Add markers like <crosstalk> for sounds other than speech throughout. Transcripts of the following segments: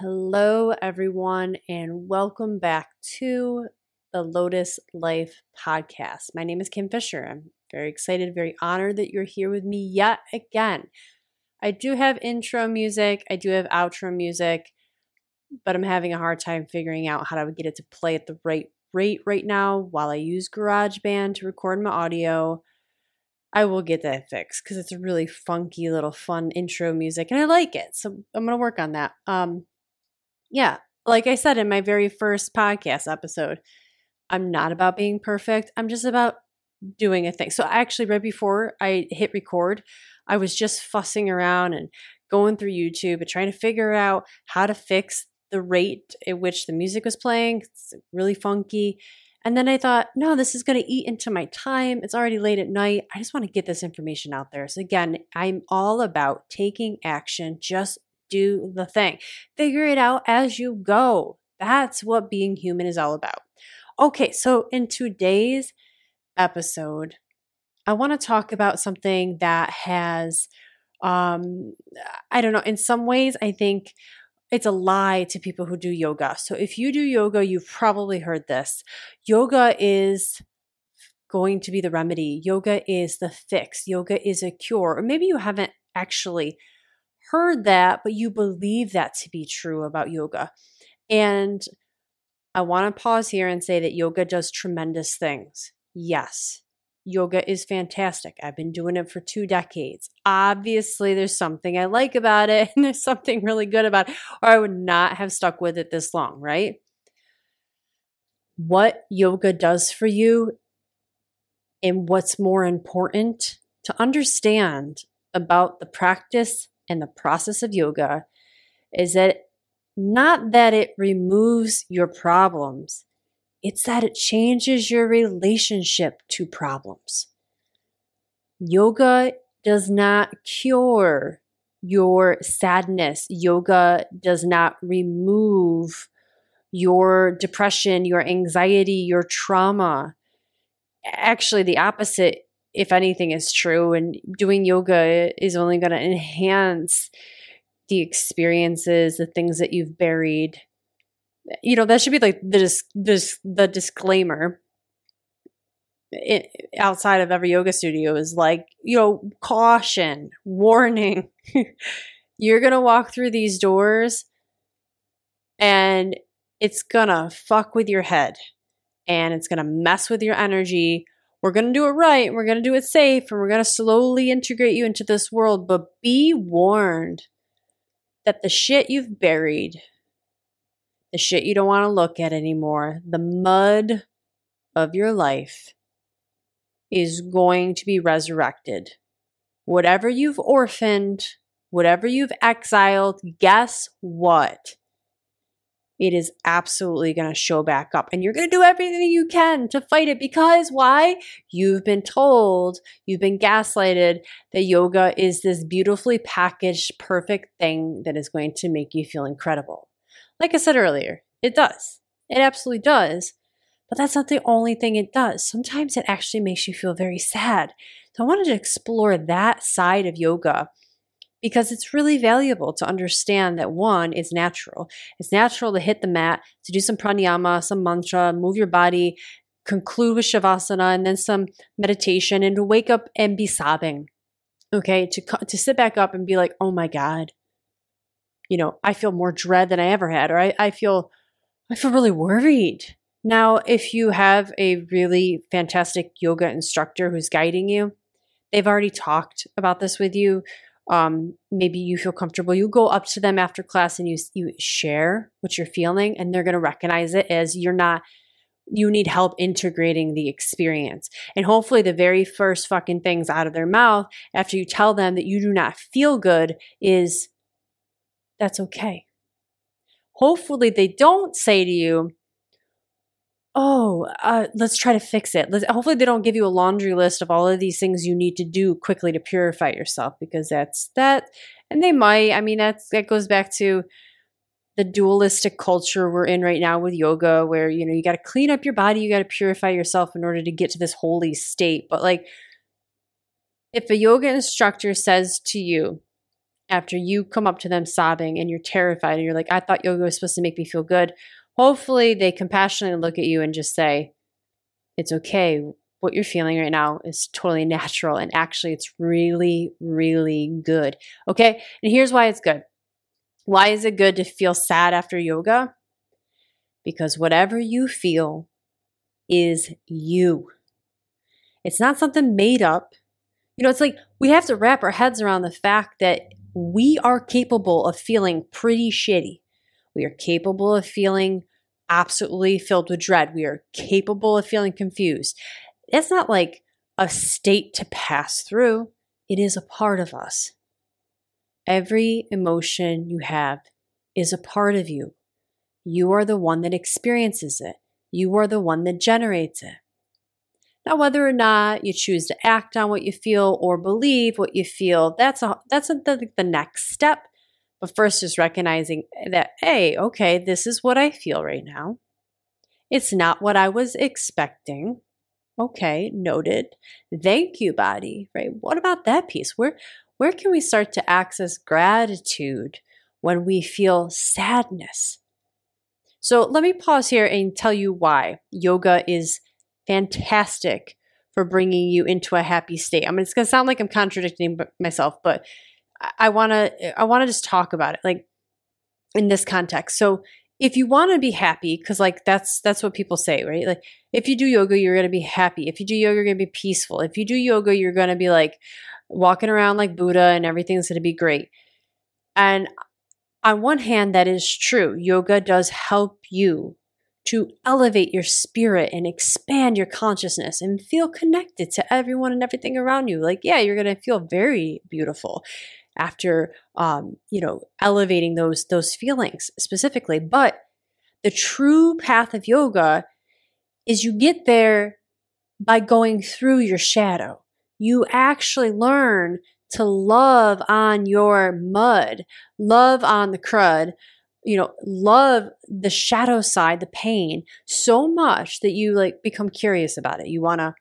Hello, everyone, and welcome back to the Lotus Life podcast. My name is Kim Fisher. I'm very excited, very honored that you're here with me yet again. I do have intro music, I do have outro music, but I'm having a hard time figuring out how to get it to play at the right rate right now while I use GarageBand to record my audio. I will get that fixed because it's a really funky little fun intro music and I like it. So I'm going to work on that. Um, yeah, like I said in my very first podcast episode, I'm not about being perfect. I'm just about doing a thing. So actually, right before I hit record, I was just fussing around and going through YouTube and trying to figure out how to fix the rate at which the music was playing. It's really funky. And then I thought, no, this is going to eat into my time. It's already late at night. I just want to get this information out there. So, again, I'm all about taking action. Just do the thing. Figure it out as you go. That's what being human is all about. Okay, so in today's episode, I want to talk about something that has, um, I don't know, in some ways, I think it's a lie to people who do yoga. So if you do yoga, you've probably heard this. Yoga is going to be the remedy. Yoga is the fix. Yoga is a cure. Or maybe you haven't actually heard that, but you believe that to be true about yoga. And I want to pause here and say that yoga does tremendous things. Yes, yoga is fantastic. I've been doing it for two decades. Obviously, there's something I like about it, <laughs> and there's something really good about it, or I would not have stuck with it this long, right? What yoga does for you, and what's more important to understand about the practice and the process of yoga is that not that it removes your problems, it's that it changes your relationship to problems. Yoga does not cure your sadness. Yoga does not remove your depression, your anxiety, your trauma. Actually, the opposite if anything is true and doing yoga is only going to enhance the experiences the things that you've buried. You know that should be like the dis- dis- the disclaimer. It, outside of every yoga studio is like you know caution warning. <laughs> You're going to walk through these doors and it's going to fuck with your head and it's going to mess with your energy we're going to do it right. We're going to do it safe and we're going to slowly integrate you into this world. But be warned that the shit you've buried, the shit you don't want to look at anymore, the mud of your life is going to be resurrected. Whatever you've orphaned, whatever you've exiled, guess what? It is absolutely going to show back up. And you're going to do everything you can to fight it because why? You've been told, you've been gaslighted that yoga is this beautifully packaged, perfect thing that is going to make you feel incredible. Like I said earlier, it does. It absolutely does. But that's not the only thing it does. Sometimes it actually makes you feel very sad. So I wanted to explore that side of yoga because it's really valuable to understand that one is natural. It's natural to hit the mat, to do some pranayama, some mantra, move your body, conclude with shavasana, and then some meditation, and to wake up and be sobbing. Okay, to to sit back up and be like, oh my god, you know, I feel more dread than I ever had, or I, I feel I feel really worried. Now, if you have a really fantastic yoga instructor who's guiding you, they've already talked about this with you um, maybe you feel comfortable. You go up to them after class and you you share what you're feeling and they're going to recognize it as you're not you need help integrating the experience. And hopefully the very first fucking things out of their mouth after you tell them that you do not feel good is that's okay. Hopefully they don't say to you oh, uh, let's try to fix it. Let's, hopefully, they don't give you a laundry list of all of these things you need to do quickly to purify yourself because that's that. And they might. I mean, that's that goes back to the dualistic culture we're in right now with yoga, where you know you got to clean up your body, you got to purify yourself in order to get to this holy state. But like, if a yoga instructor says to you, after you come up to them sobbing and you're terrified and you're like, I thought yoga was supposed to make me feel good. Hopefully, they compassionately look at you and just say, It's okay. What you're feeling right now is totally natural. And actually, it's really, really good. Okay. And here's why it's good. Why is it good to feel sad after yoga? Because whatever you feel is you. It's not something made up. You know, it's like we have to wrap our heads around the fact that we are capable of feeling pretty shitty. We are capable of feeling absolutely filled with dread. We are capable of feeling confused. It's not like a state to pass through, it is a part of us. Every emotion you have is a part of you. You are the one that experiences it, you are the one that generates it. Now, whether or not you choose to act on what you feel or believe what you feel, that's a, that's a, the, the next step. But first, just recognizing that, hey, okay, this is what I feel right now. It's not what I was expecting. Okay, noted. Thank you, body. Right? What about that piece? Where where can we start to access gratitude when we feel sadness? So let me pause here and tell you why yoga is fantastic for bringing you into a happy state. I mean, it's going to sound like I'm contradicting myself, but I want to I want to just talk about it like in this context. So, if you want to be happy cuz like that's that's what people say, right? Like if you do yoga, you're going to be happy. If you do yoga, you're going to be peaceful. If you do yoga, you're going to be like walking around like Buddha and everything's going to be great. And on one hand that is true. Yoga does help you to elevate your spirit and expand your consciousness and feel connected to everyone and everything around you. Like, yeah, you're going to feel very beautiful after, um, you know, elevating those those feelings specifically. But the true path of yoga is you get there by going through your shadow. You actually learn to love on your mud, love on the crud, you know, love the shadow side, the pain so much that you like become curious about it. You want to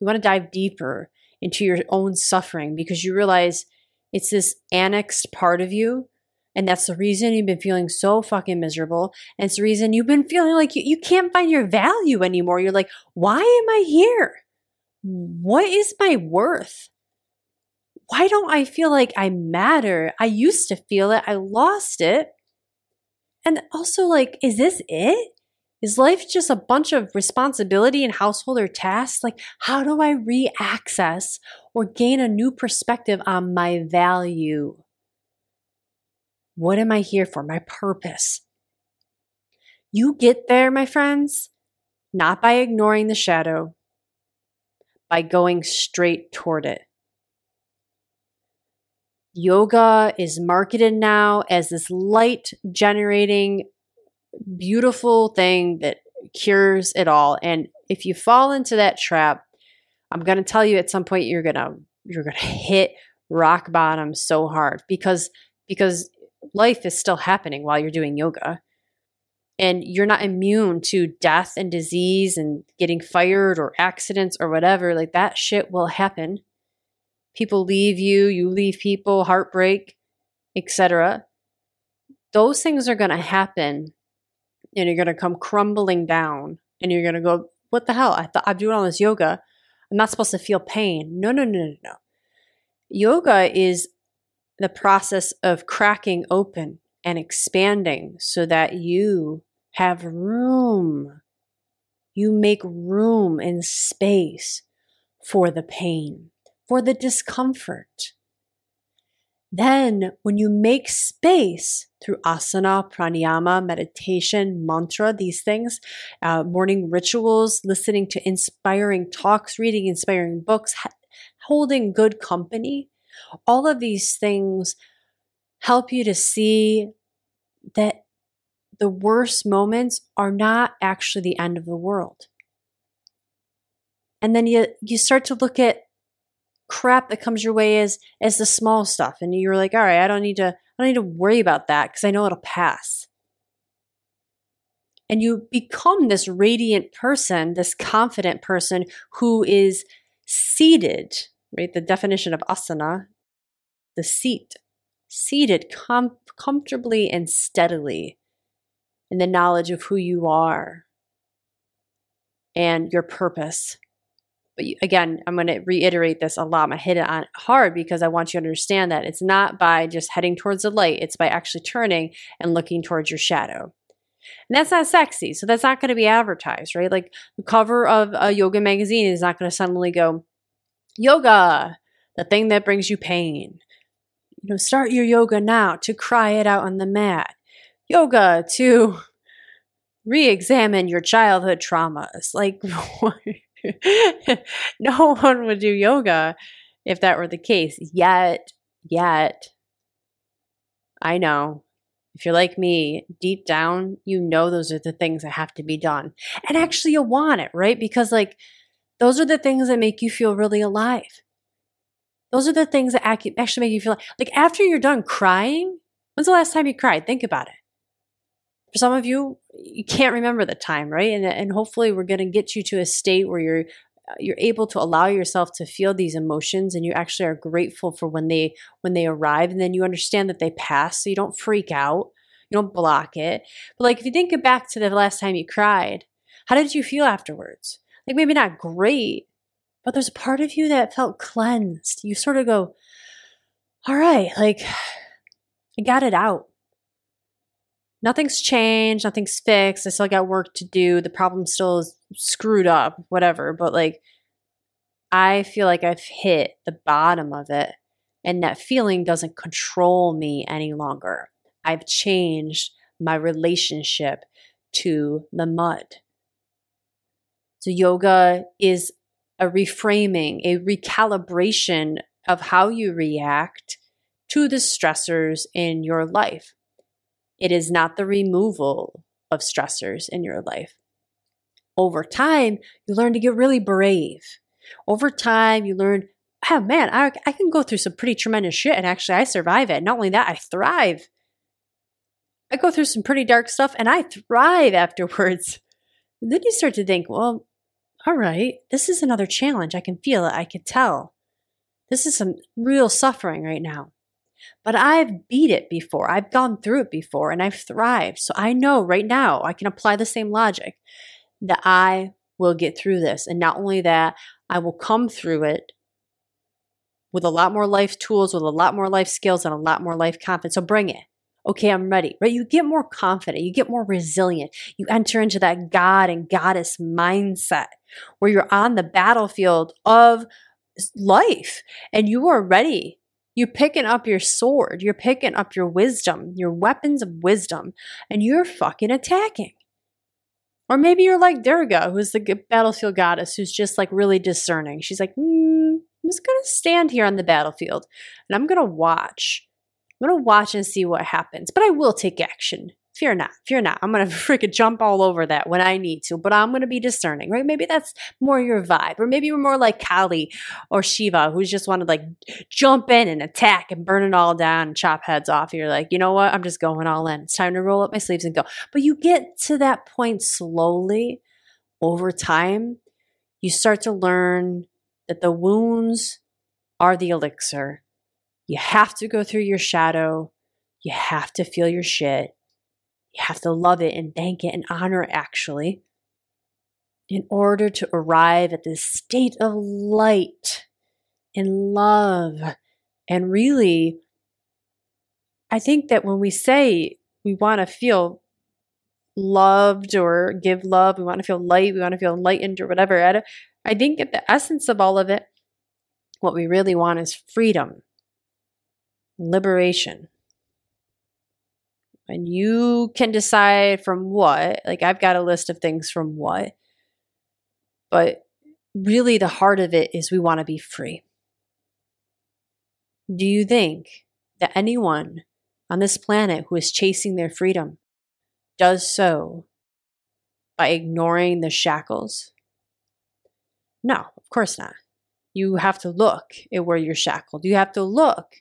you want to dive deeper into your own suffering because you realize it's this annexed part of you and that's the reason you've been feeling so fucking miserable. And it's the reason you've been feeling like you, you can't find your value anymore. You're like, why am I here? What is my worth? Why don't I feel like I matter? I used to feel it. I lost it. And also, like, is this it? Is life just a bunch of responsibility and household or tasks? Like, how do I re access or gain a new perspective on my value? What am I here for? My purpose. You get there, my friends, not by ignoring the shadow, by going straight toward it. Yoga is marketed now as this light generating, beautiful thing that cures it all. And if you fall into that trap, I'm going to tell you at some point you're going to you're going <laughs> to hit rock bottom so hard because because life is still happening while you're doing yoga. And you're not immune to death and disease and getting fired or accidents or whatever. Like that shit will happen people leave you, you leave people, heartbreak, etc. Those things are going to happen and you're going to come crumbling down and you're going to go, What the hell? I thought I'm doing all this yoga. I'm not supposed to feel pain. No, no, no, no, no. Yoga is the process of cracking open and expanding so that you have room. You make room and space for the pain for the discomfort. Then, when you make space through asana, pranayama, meditation, mantra, these things, uh, morning rituals, listening to inspiring talks, reading inspiring books, ha- holding good company, all of these things help you to see that the worst moments are not actually the end of the world. And then you, you start to look at crap that comes your way as as the small stuff. And you're like all right i don't need to i don't need to worry about that because i know it'll pass. And you become this radiant person this confident person who is seated right? The definition of asana the seat seated com- comfortably and steadily in the knowledge of who you are and your purpose. But again, I'm going to reiterate this a lot. To hit it on hard because I want you to understand that it's not by just heading towards the light, it's by actually turning and looking towards your shadow. And that's not sexy. So that's not going to be advertised, right? Like the cover of a yoga magazine is not going to suddenly go, yoga, the thing that brings you pain. You know, start your yoga now to cry it out on the mat. Yoga to <laughs> re examine your childhood traumas. Like, <laughs> <laughs> no one would do yoga if that were the case. Yet, yet, I know if you're like me, deep down, you know those are the things that have to be done. And actually, you want it, right? Because, like, those are the things that make you feel really alive. Those are the things that actually make you feel like, after you're done crying, when's the last time you cried? Think about it. For some of you, you can't remember the time, right? And, and hopefully, we're going to get you to a state where you're you're able to allow yourself to feel these emotions and you actually are grateful for when they when they arrive and then you understand that they pass so you don't freak out you don't block it. But like if you think back to the last time you cried how did you feel afterwards? Like maybe not great but there's a part of you that felt cleansed. You sort of go all right like i got it out nothing's changed, nothing's fixed. I still got work to do. The problem still is screwed up, whatever. But like, I feel like I've hit the bottom of it, and that feeling doesn't control me any longer. I've changed my relationship to the mud. So, yoga is a reframing, a recalibration of how you react to the stressors in your life. It is not the removal of stressors in your life. Over time, you learn to get really brave. Over time, you learn, oh man, I, I can go through some pretty tremendous shit and actually I survive it. Not only that, I thrive. I go through some pretty dark stuff and I thrive <laughs> afterwards. And then you start to think, well, all right, this is another challenge. I can feel it. I can tell. This is some real suffering right now. But I've beat it before. I've gone through it before and I've thrived. So I know right now I can apply the same logic that I will get through this. And not only that, I will come through it with a lot more life tools, with a lot more life skills, and a lot more life confidence. So bring it. Okay, I'm ready, right? You get more confident, you get more resilient. You enter into that God and goddess mindset where you're on the battlefield of life and you are ready you're picking up your sword, you're picking up your wisdom, your weapons of wisdom, and you're fucking attacking. Or maybe you're like Durga, who's the battlefield goddess, who's just like really discerning. She's like, mm, I'm just going to stand here on the battlefield and I'm going to watch. I'm going to watch and see what happens, but I will take action. Fear not, fear not. I'm going <laughs> to freaking jump all over that when I need to, but I'm going to be discerning, right? Maybe that's more your vibe. Or maybe you're more like Kali or Shiva, who's just want to like jump in and attack and burn it all down and chop heads off. You're like, you know what? I'm just going all in. It's time to roll up my sleeves and go. But you get to that point slowly over time. You start to learn that the wounds are the elixir. You have to go through your shadow. You have to feel your shit you have to love it and thank it and honor it, actually, in order to arrive at this state of light and love. And really, I think that when we say we want to feel loved or give love, we want to feel light, we want to feel enlightened or whatever, I think at the essence of all of it, what we really want is freedom, liberation and you can decide from what. Like, I've got a list of things from what. But really, the heart of it is we want to be free. Do you think that anyone on this planet who is chasing their freedom does so by ignoring the shackles? No, of course not. You have to look at where you're shackled. You have to look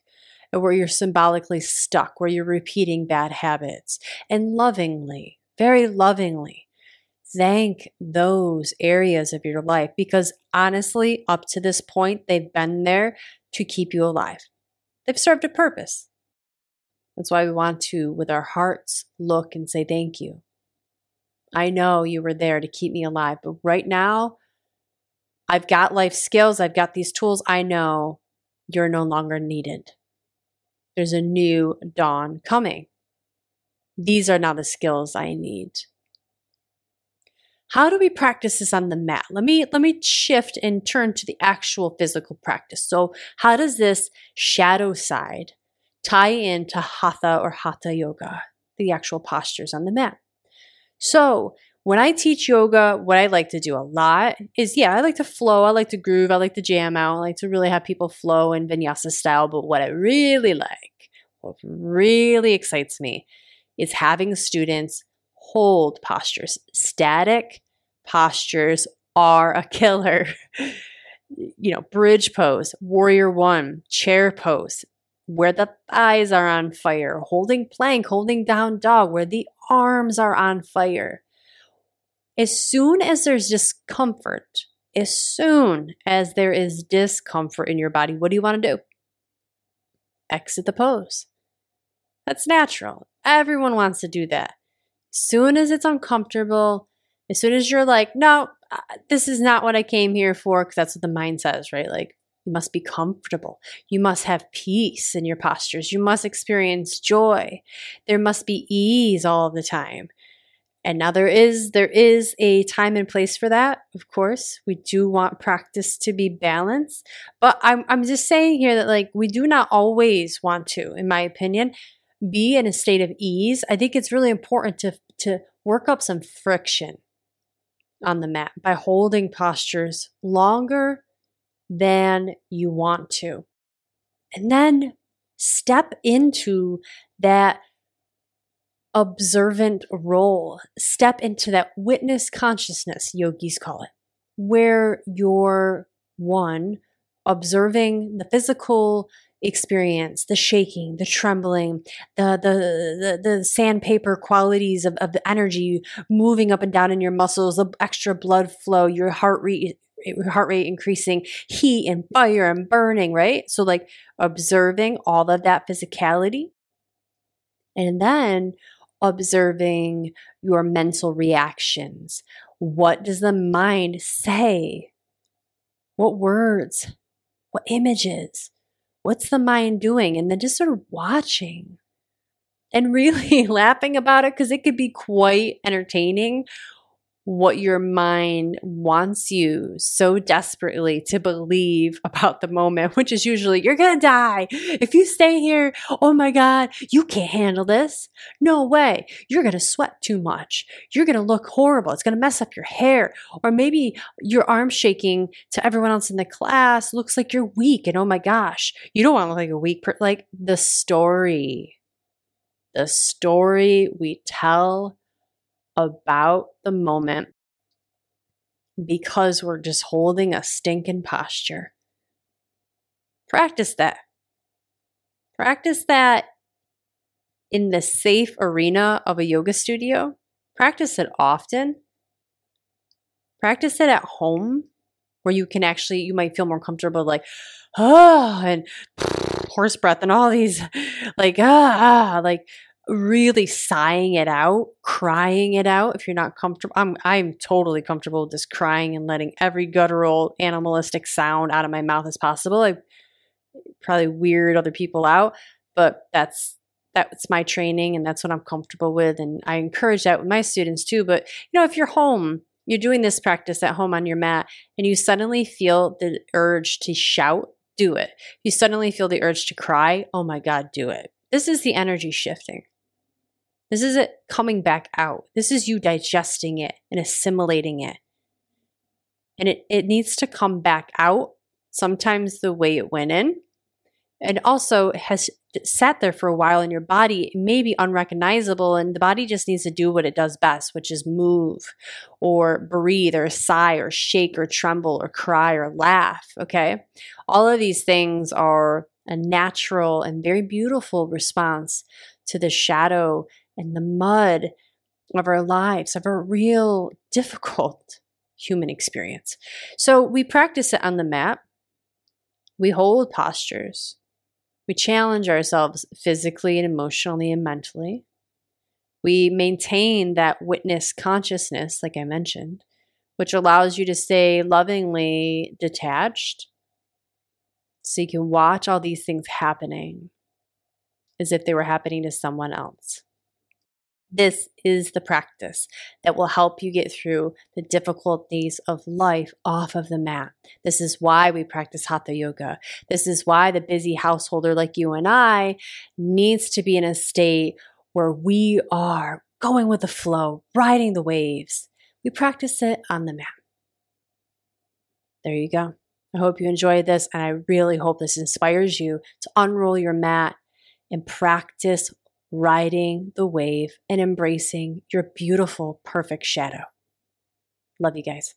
where you're symbolically stuck, where you're repeating bad habits, and lovingly, very lovingly, thank those areas of your life because honestly, up to this point, they've been there to keep you alive. They've served a purpose. That's why we want to, with our hearts, look and say thank you. I know you were there to keep me alive, but right now, I've got life skills, I've got these tools. I know you're no longer needed. There's a new dawn coming. These are now the skills I need. How do we practice this on the mat? Let me let me shift and turn to the actual physical practice. So, how does this shadow side tie into hatha or hatha yoga, the actual postures on the mat? So, when I teach yoga, what I like to do a lot is yeah, I like to flow, I like to groove, I like to jam out, I like to really have people flow in vinyasa style. But what I really like, what really excites me, is having students hold postures. Static postures are a killer. <laughs> you know, bridge pose, warrior one, chair pose, where the thighs are on fire, holding plank, holding down dog, where the arms are on fire. As soon as there's discomfort, as soon as there is discomfort in your body, what do you want to do? Exit the pose. That's natural. Everyone wants to do that. As soon as it's uncomfortable, as soon as you're like, no, uh, this is not what I came here for, because that's what the mind says, right? Like, you must be comfortable. You must have peace in your postures. You must experience joy. There must be ease all the time. And now there is there is a time and place for that. Of course, we do want practice to be balanced, but I'm I'm just saying here that like we do not always want to, in my opinion, be in a state of ease. I think it's really important to to work up some friction on the mat by holding postures longer than you want to. And then step into that observant role. Step into that witness consciousness, yogis call it, where you're one, observing the physical experience, the shaking, the trembling, the the the, the sandpaper qualities of, of the energy moving up and down in your muscles, the extra blood flow, your heart rate heart rate increasing, heat and fire and burning, right? So like observing all of that physicality. And then observing your mental reactions. What does the mind say? What words? What images? What's the mind doing? And then just sort of watching and really <laughs> laughing about it because it could be quite entertaining what your mind wants you so desperately to believe about the moment, <laughs> which is usually, you're going to die. If you stay here, oh my God, you can't handle this. No way. You're going to sweat too much. You're going to look horrible. It's going to mess up your hair. Or maybe your arm shaking to everyone else in the class looks like you're weak. And oh my gosh, you don't want to look like a weak person. Like the story, the story we tell about the moment because we're just holding a stinking posture. Practice that. Practice that in the safe arena of a yoga studio. Practice it often. Practice it at home where you can actually, you might feel more comfortable, like, oh, and <sighs> horse breath and all these, <laughs> like, ah, like really sighing it out, crying it out if you're not comfortable. I'm I'm totally comfortable just crying and letting every guttural animalistic sound out of my mouth as possible. I probably weird other people out, but that's that's my training and that's what I'm comfortable with and I encourage that with my students too. But you know, if you're home, you're doing this practice at home on your mat and you suddenly feel the urge to shout, do it. You suddenly feel the urge to cry, oh my god, do it. This is the energy shifting. This is it coming back out. This is you digesting it and assimilating it. And it, it needs to come back out sometimes the way it went in. And also has sat there for a while in your body, it may be unrecognizable, and the body just needs to do what it does best, which is move or breathe or sigh or shake or tremble or cry or laugh. Okay. All of these things are a natural and very beautiful response to the shadow and the mud of our lives, of our real difficult human experience. So we practice it on the mat. We hold postures. We challenge ourselves physically and emotionally and mentally. We maintain that witness consciousness, like I mentioned, which allows you to stay lovingly detached so you can watch all these things happening as if they were happening to someone else. This is the practice that will help you get through the difficulties of life off of the mat. This is why we practice Hatha Yoga. This is why the busy householder like you and I needs to be in a state where we are going with the flow, riding the waves. We practice it on the mat. There you go. I hope you enjoyed this, and I really hope this inspires you to unroll your mat and practice riding the wave and embracing your beautiful, perfect shadow. Love you guys.